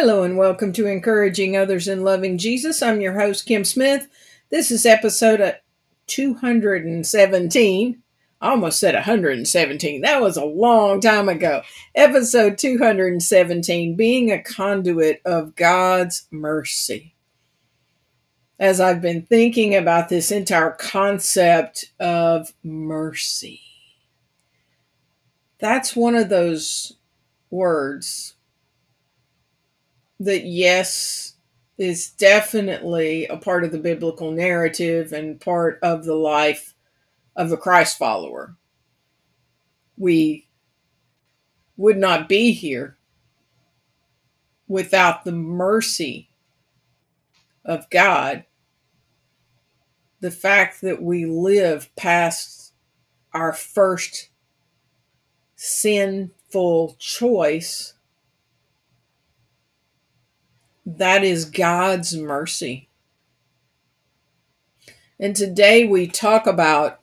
Hello and welcome to Encouraging Others in Loving Jesus. I'm your host, Kim Smith. This is episode 217. I almost said 117. That was a long time ago. Episode 217 Being a Conduit of God's Mercy. As I've been thinking about this entire concept of mercy, that's one of those words that yes is definitely a part of the biblical narrative and part of the life of a Christ follower. We would not be here without the mercy of God. The fact that we live past our first sinful choice that is God's mercy. And today we talk about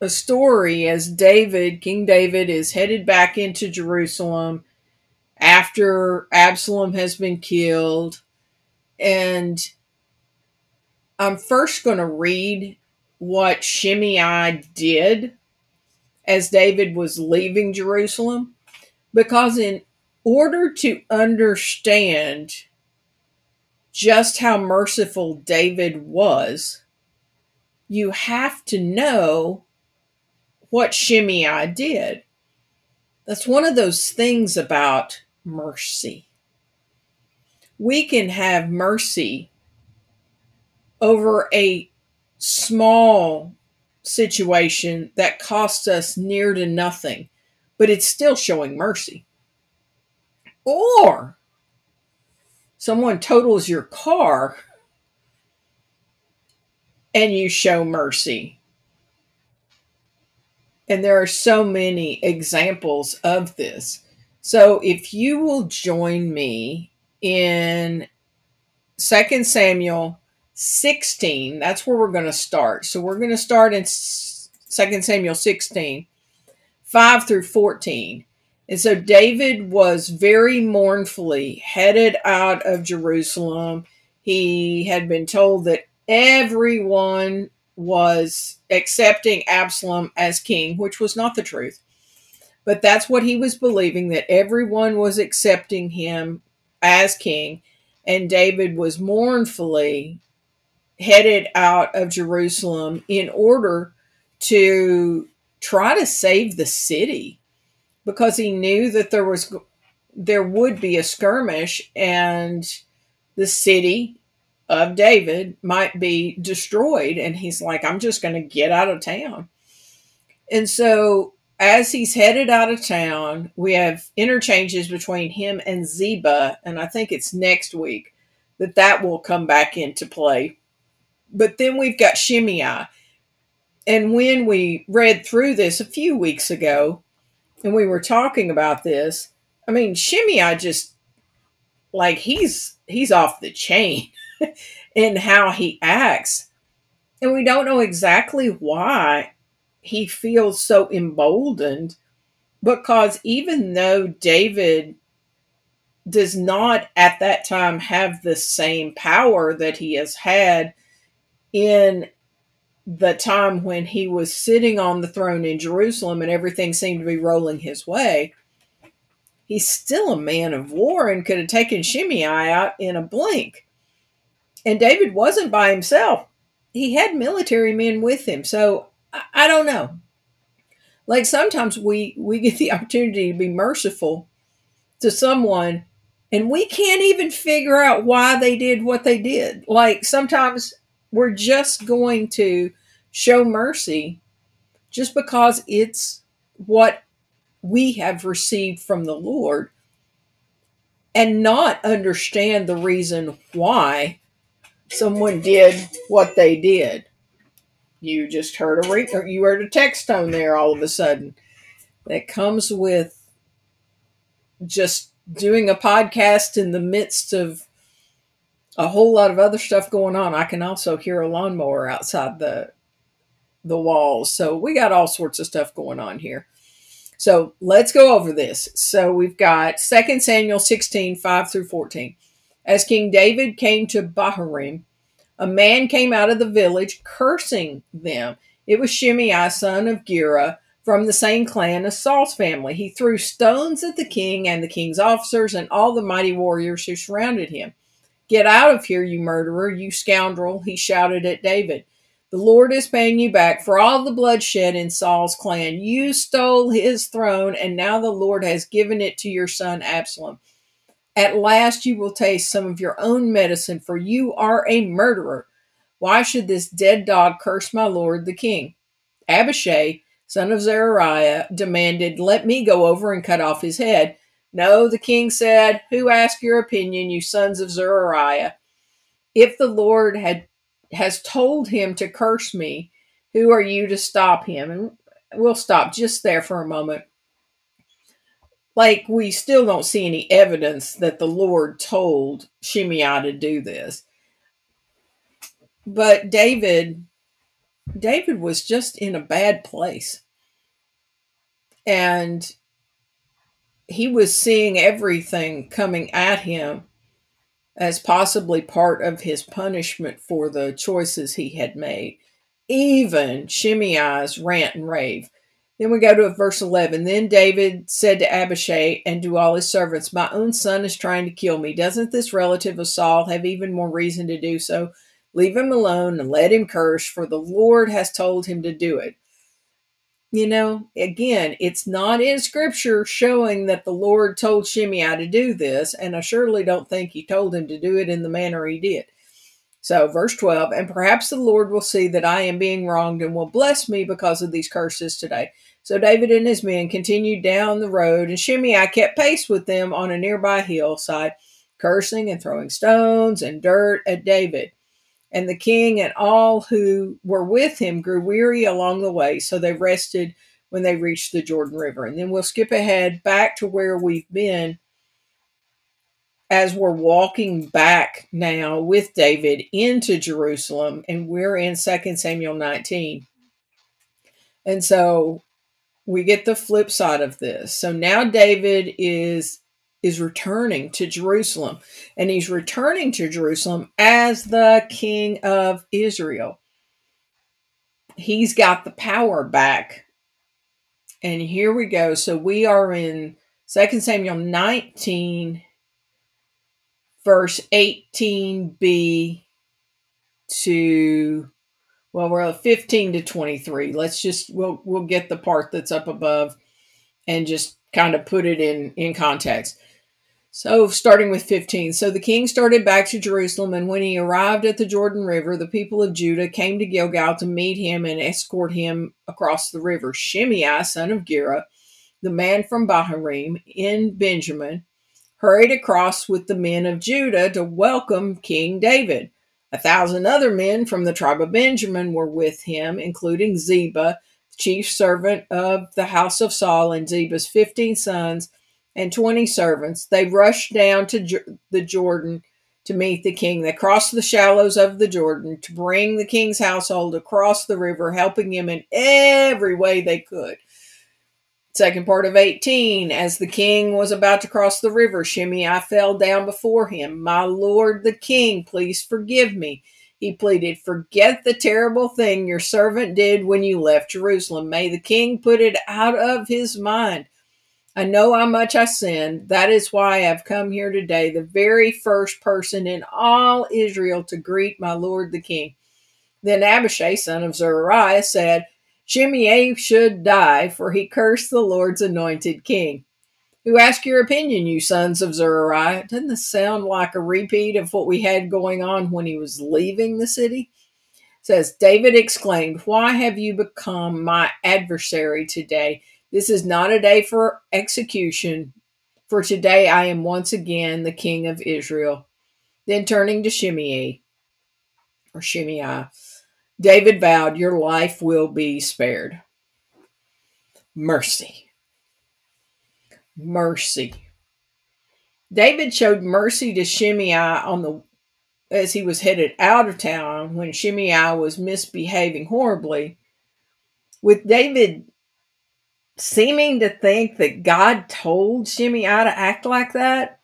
a story as David, King David, is headed back into Jerusalem after Absalom has been killed. And I'm first going to read what Shimei did as David was leaving Jerusalem, because in order to understand just how merciful David was, you have to know what Shimei did. That's one of those things about mercy. We can have mercy over a small situation that costs us near to nothing, but it's still showing mercy. Or someone totals your car and you show mercy. And there are so many examples of this. So if you will join me in 2 Samuel 16, that's where we're going to start. So we're going to start in 2 Samuel 16, 5 through 14. And so David was very mournfully headed out of Jerusalem. He had been told that everyone was accepting Absalom as king, which was not the truth. But that's what he was believing that everyone was accepting him as king. And David was mournfully headed out of Jerusalem in order to try to save the city because he knew that there was there would be a skirmish and the city of David might be destroyed and he's like I'm just going to get out of town. And so as he's headed out of town, we have interchanges between him and Ziba and I think it's next week that that will come back into play. But then we've got Shimei. And when we read through this a few weeks ago, and we were talking about this. I mean, Shimmy, I just like he's he's off the chain in how he acts. And we don't know exactly why he feels so emboldened because even though David does not at that time have the same power that he has had in the time when he was sitting on the throne in Jerusalem and everything seemed to be rolling his way, he's still a man of war and could have taken Shimei out in a blink. And David wasn't by himself, he had military men with him. So I, don't know. Like sometimes we, we get the opportunity to be merciful to someone and we can't even figure out why they did what they did. Like sometimes we're just going to show mercy just because it's what we have received from the Lord and not understand the reason why someone did what they did. You just heard a or you heard a text tone there all of a sudden. That comes with just doing a podcast in the midst of a whole lot of other stuff going on. I can also hear a lawnmower outside the the walls. So we got all sorts of stuff going on here. So let's go over this. So we've got 2 Samuel 16, 5 through 14. As King David came to Bahurim, a man came out of the village cursing them. It was Shimei, son of Gera, from the same clan as Saul's family. He threw stones at the king and the king's officers and all the mighty warriors who surrounded him. Get out of here, you murderer, you scoundrel, he shouted at David. The Lord is paying you back for all the bloodshed in Saul's clan. You stole his throne, and now the Lord has given it to your son Absalom. At last you will taste some of your own medicine, for you are a murderer. Why should this dead dog curse my lord the king? Abishai, son of Zeruiah, demanded, Let me go over and cut off his head. No, the king said, Who asked your opinion, you sons of Zeruiah? If the Lord had has told him to curse me, who are you to stop him? And we'll stop just there for a moment. Like, we still don't see any evidence that the Lord told Shimei to do this. But David, David was just in a bad place. And he was seeing everything coming at him as possibly part of his punishment for the choices he had made. Even Shimei's rant and rave. Then we go to verse 11. Then David said to Abishai and to all his servants, My own son is trying to kill me. Doesn't this relative of Saul have even more reason to do so? Leave him alone and let him curse, for the Lord has told him to do it. You know, again, it's not in scripture showing that the Lord told Shimei to do this, and I surely don't think he told him to do it in the manner he did. So, verse 12, and perhaps the Lord will see that I am being wronged and will bless me because of these curses today. So David and his men continued down the road, and Shimei kept pace with them on a nearby hillside, cursing and throwing stones and dirt at David. And the king and all who were with him grew weary along the way, so they rested when they reached the Jordan River. And then we'll skip ahead back to where we've been as we're walking back now with David into Jerusalem, and we're in 2 Samuel 19. And so we get the flip side of this. So now David is is returning to Jerusalem, and he's returning to Jerusalem as the king of Israel. He's got the power back. And here we go. So we are in 2 Samuel 19, verse 18b to well we're at 15 to 23 let's just we'll we'll get the part that's up above and just kind of put it in in context so, starting with 15. So the king started back to Jerusalem, and when he arrived at the Jordan River, the people of Judah came to Gilgal to meet him and escort him across the river. Shimei, son of Gera, the man from Bahurim in Benjamin, hurried across with the men of Judah to welcome King David. A thousand other men from the tribe of Benjamin were with him, including Ziba, chief servant of the house of Saul, and Ziba's fifteen sons and 20 servants. They rushed down to the Jordan to meet the king. They crossed the shallows of the Jordan to bring the king's household across the river, helping him in every way they could. Second part of 18 As the king was about to cross the river, Shimei fell down before him. My lord the king, please forgive me. He pleaded, Forget the terrible thing your servant did when you left Jerusalem. May the king put it out of his mind. I know how much I sinned. That is why I've come here today, the very first person in all Israel to greet my Lord the King. Then Abishai, son of Zeruiah, said, Shimei should die, for he cursed the Lord's anointed king. Who ask your opinion, you sons of Zeruiah? Doesn't this sound like a repeat of what we had going on when he was leaving the city? It says David exclaimed, Why have you become my adversary today? This is not a day for execution, for today I am once again the king of Israel. Then turning to Shimei, or Shimei, David vowed, Your life will be spared. Mercy. Mercy. David showed mercy to Shimei on the as he was headed out of town when Shimei was misbehaving horribly. With David seeming to think that God told Shimei to act like that.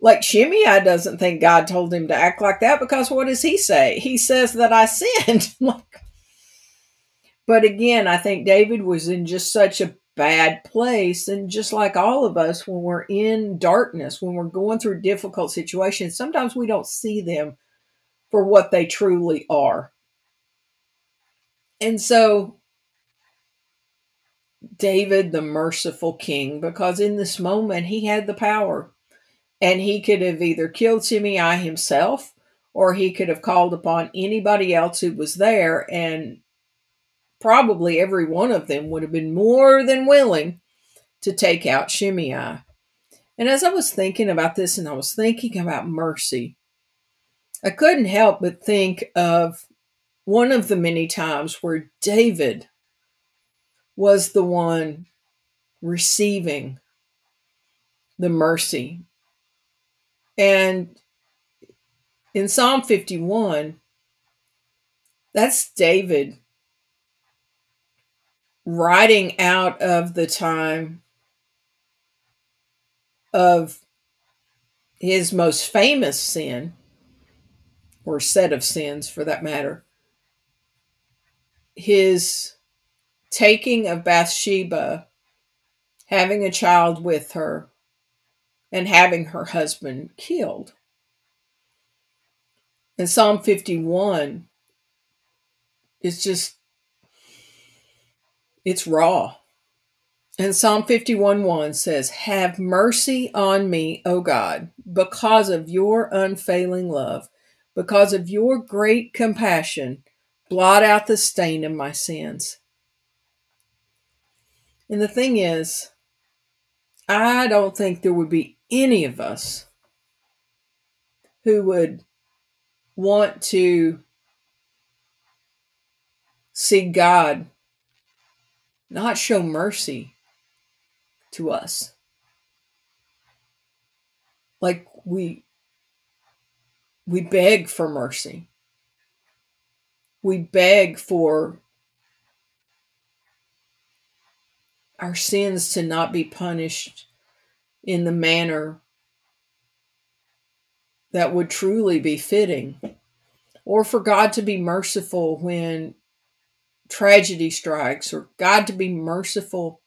Like Shimei doesn't think God told him to act like that because what does he say? He says that I sinned. but again, I think David was in just such a bad place. And just like all of us, when we're in darkness, when we're going through difficult situations, sometimes we don't see them for what they truly are. And so David, the merciful king, because in this moment he had the power. And he could have either killed Shimei himself or he could have called upon anybody else who was there. And probably every one of them would have been more than willing to take out Shimei. And as I was thinking about this and I was thinking about mercy, I couldn't help but think of one of the many times where David was the one receiving the mercy. And in Psalm 51, that's David writing out of the time of his most famous sin, or set of sins for that matter, his taking of Bathsheba, having a child with her, and having her husband killed. And Psalm 51 is just, it's raw. And Psalm 51 1 says, Have mercy on me, O God, because of your unfailing love, because of your great compassion, blot out the stain of my sins. And the thing is, I don't think there would be any of us who would want to see God not show mercy to us. Like we we beg for mercy. We beg for our sins to not be punished in the manner that would truly be fitting, or for God to be merciful when tragedy strikes, or God to be merciful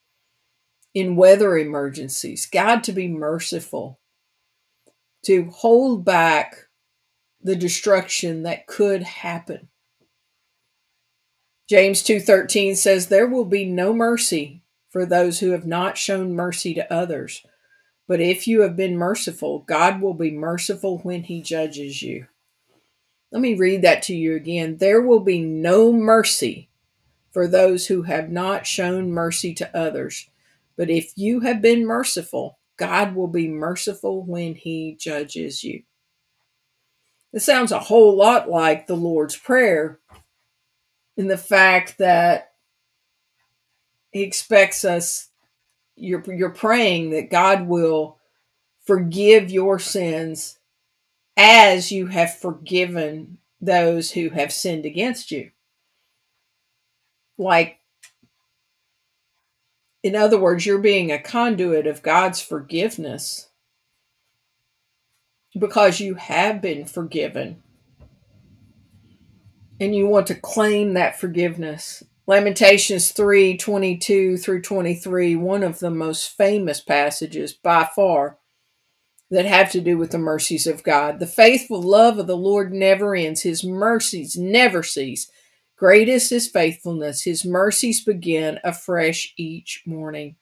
in weather emergencies, God to be merciful to hold back the destruction that could happen. James 2:13 says there will be no mercy for those who have not shown mercy to others. But if you have been merciful, God will be merciful when he judges you. Let me read that to you again. There will be no mercy for those who have not shown mercy to others. But if you have been merciful, God will be merciful when he judges you. This sounds a whole lot like the Lord's Prayer in the fact that he expects us you're you're praying that God will forgive your sins as you have forgiven those who have sinned against you. Like in other words, you're being a conduit of God's forgiveness because you have been forgiven. And you want to claim that forgiveness Lamentations 3 22 through 23, one of the most famous passages by far that have to do with the mercies of God. The faithful love of the Lord never ends, His mercies never cease. Great is His faithfulness, His mercies begin afresh each morning.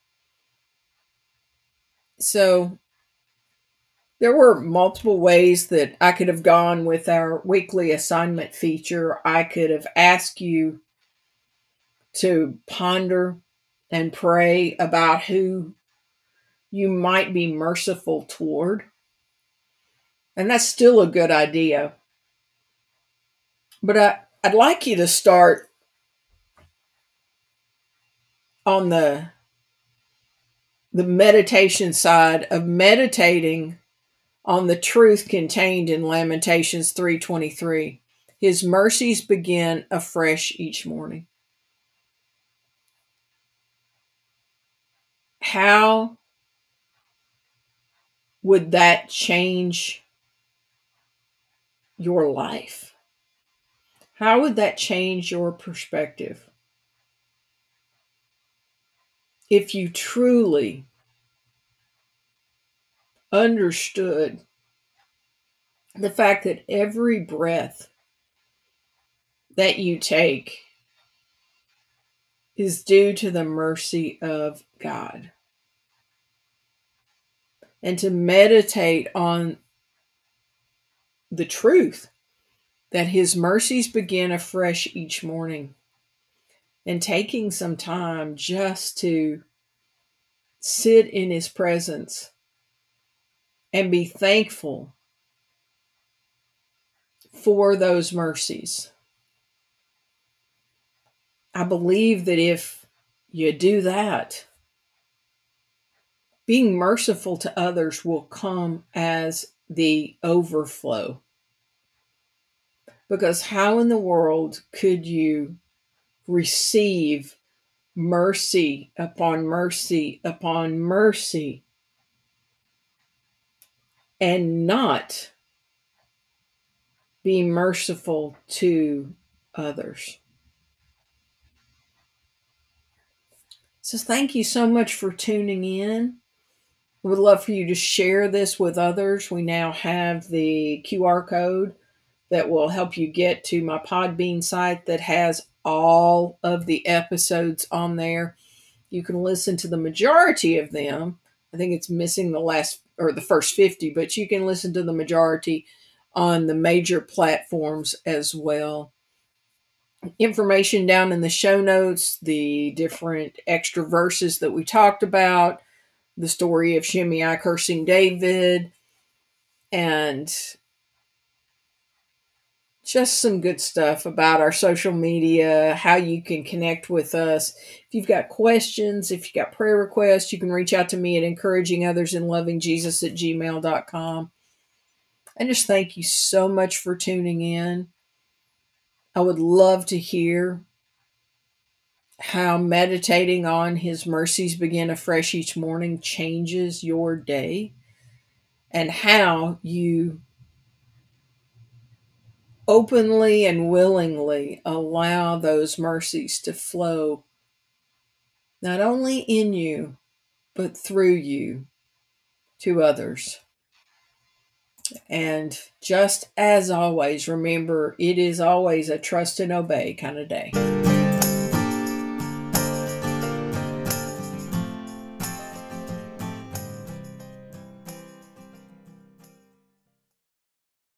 So, there were multiple ways that I could have gone with our weekly assignment feature. I could have asked you to ponder and pray about who you might be merciful toward. And that's still a good idea. But I, I'd like you to start on the the meditation side of meditating on the truth contained in Lamentations 3:23. His mercies begin afresh each morning. how would that change your life? How would that change your perspective? If you truly understood the fact that every breath that you take is due to the mercy of God. And to meditate on the truth that His mercies begin afresh each morning. And taking some time just to sit in His presence and be thankful for those mercies. I believe that if you do that, being merciful to others will come as the overflow. Because how in the world could you receive mercy upon mercy upon mercy and not be merciful to others? So, thank you so much for tuning in. We would love for you to share this with others. We now have the QR code that will help you get to my Podbean site that has all of the episodes on there. You can listen to the majority of them. I think it's missing the last or the first 50, but you can listen to the majority on the major platforms as well information down in the show notes, the different extra verses that we talked about, the story of Shimei cursing David, and just some good stuff about our social media, how you can connect with us. If you've got questions, if you've got prayer requests, you can reach out to me at encouraging others in loving Jesus at gmail.com. I just thank you so much for tuning in. I would love to hear how meditating on his mercies begin afresh each morning changes your day and how you openly and willingly allow those mercies to flow not only in you but through you to others. And just as always, remember it is always a trust and obey kind of day.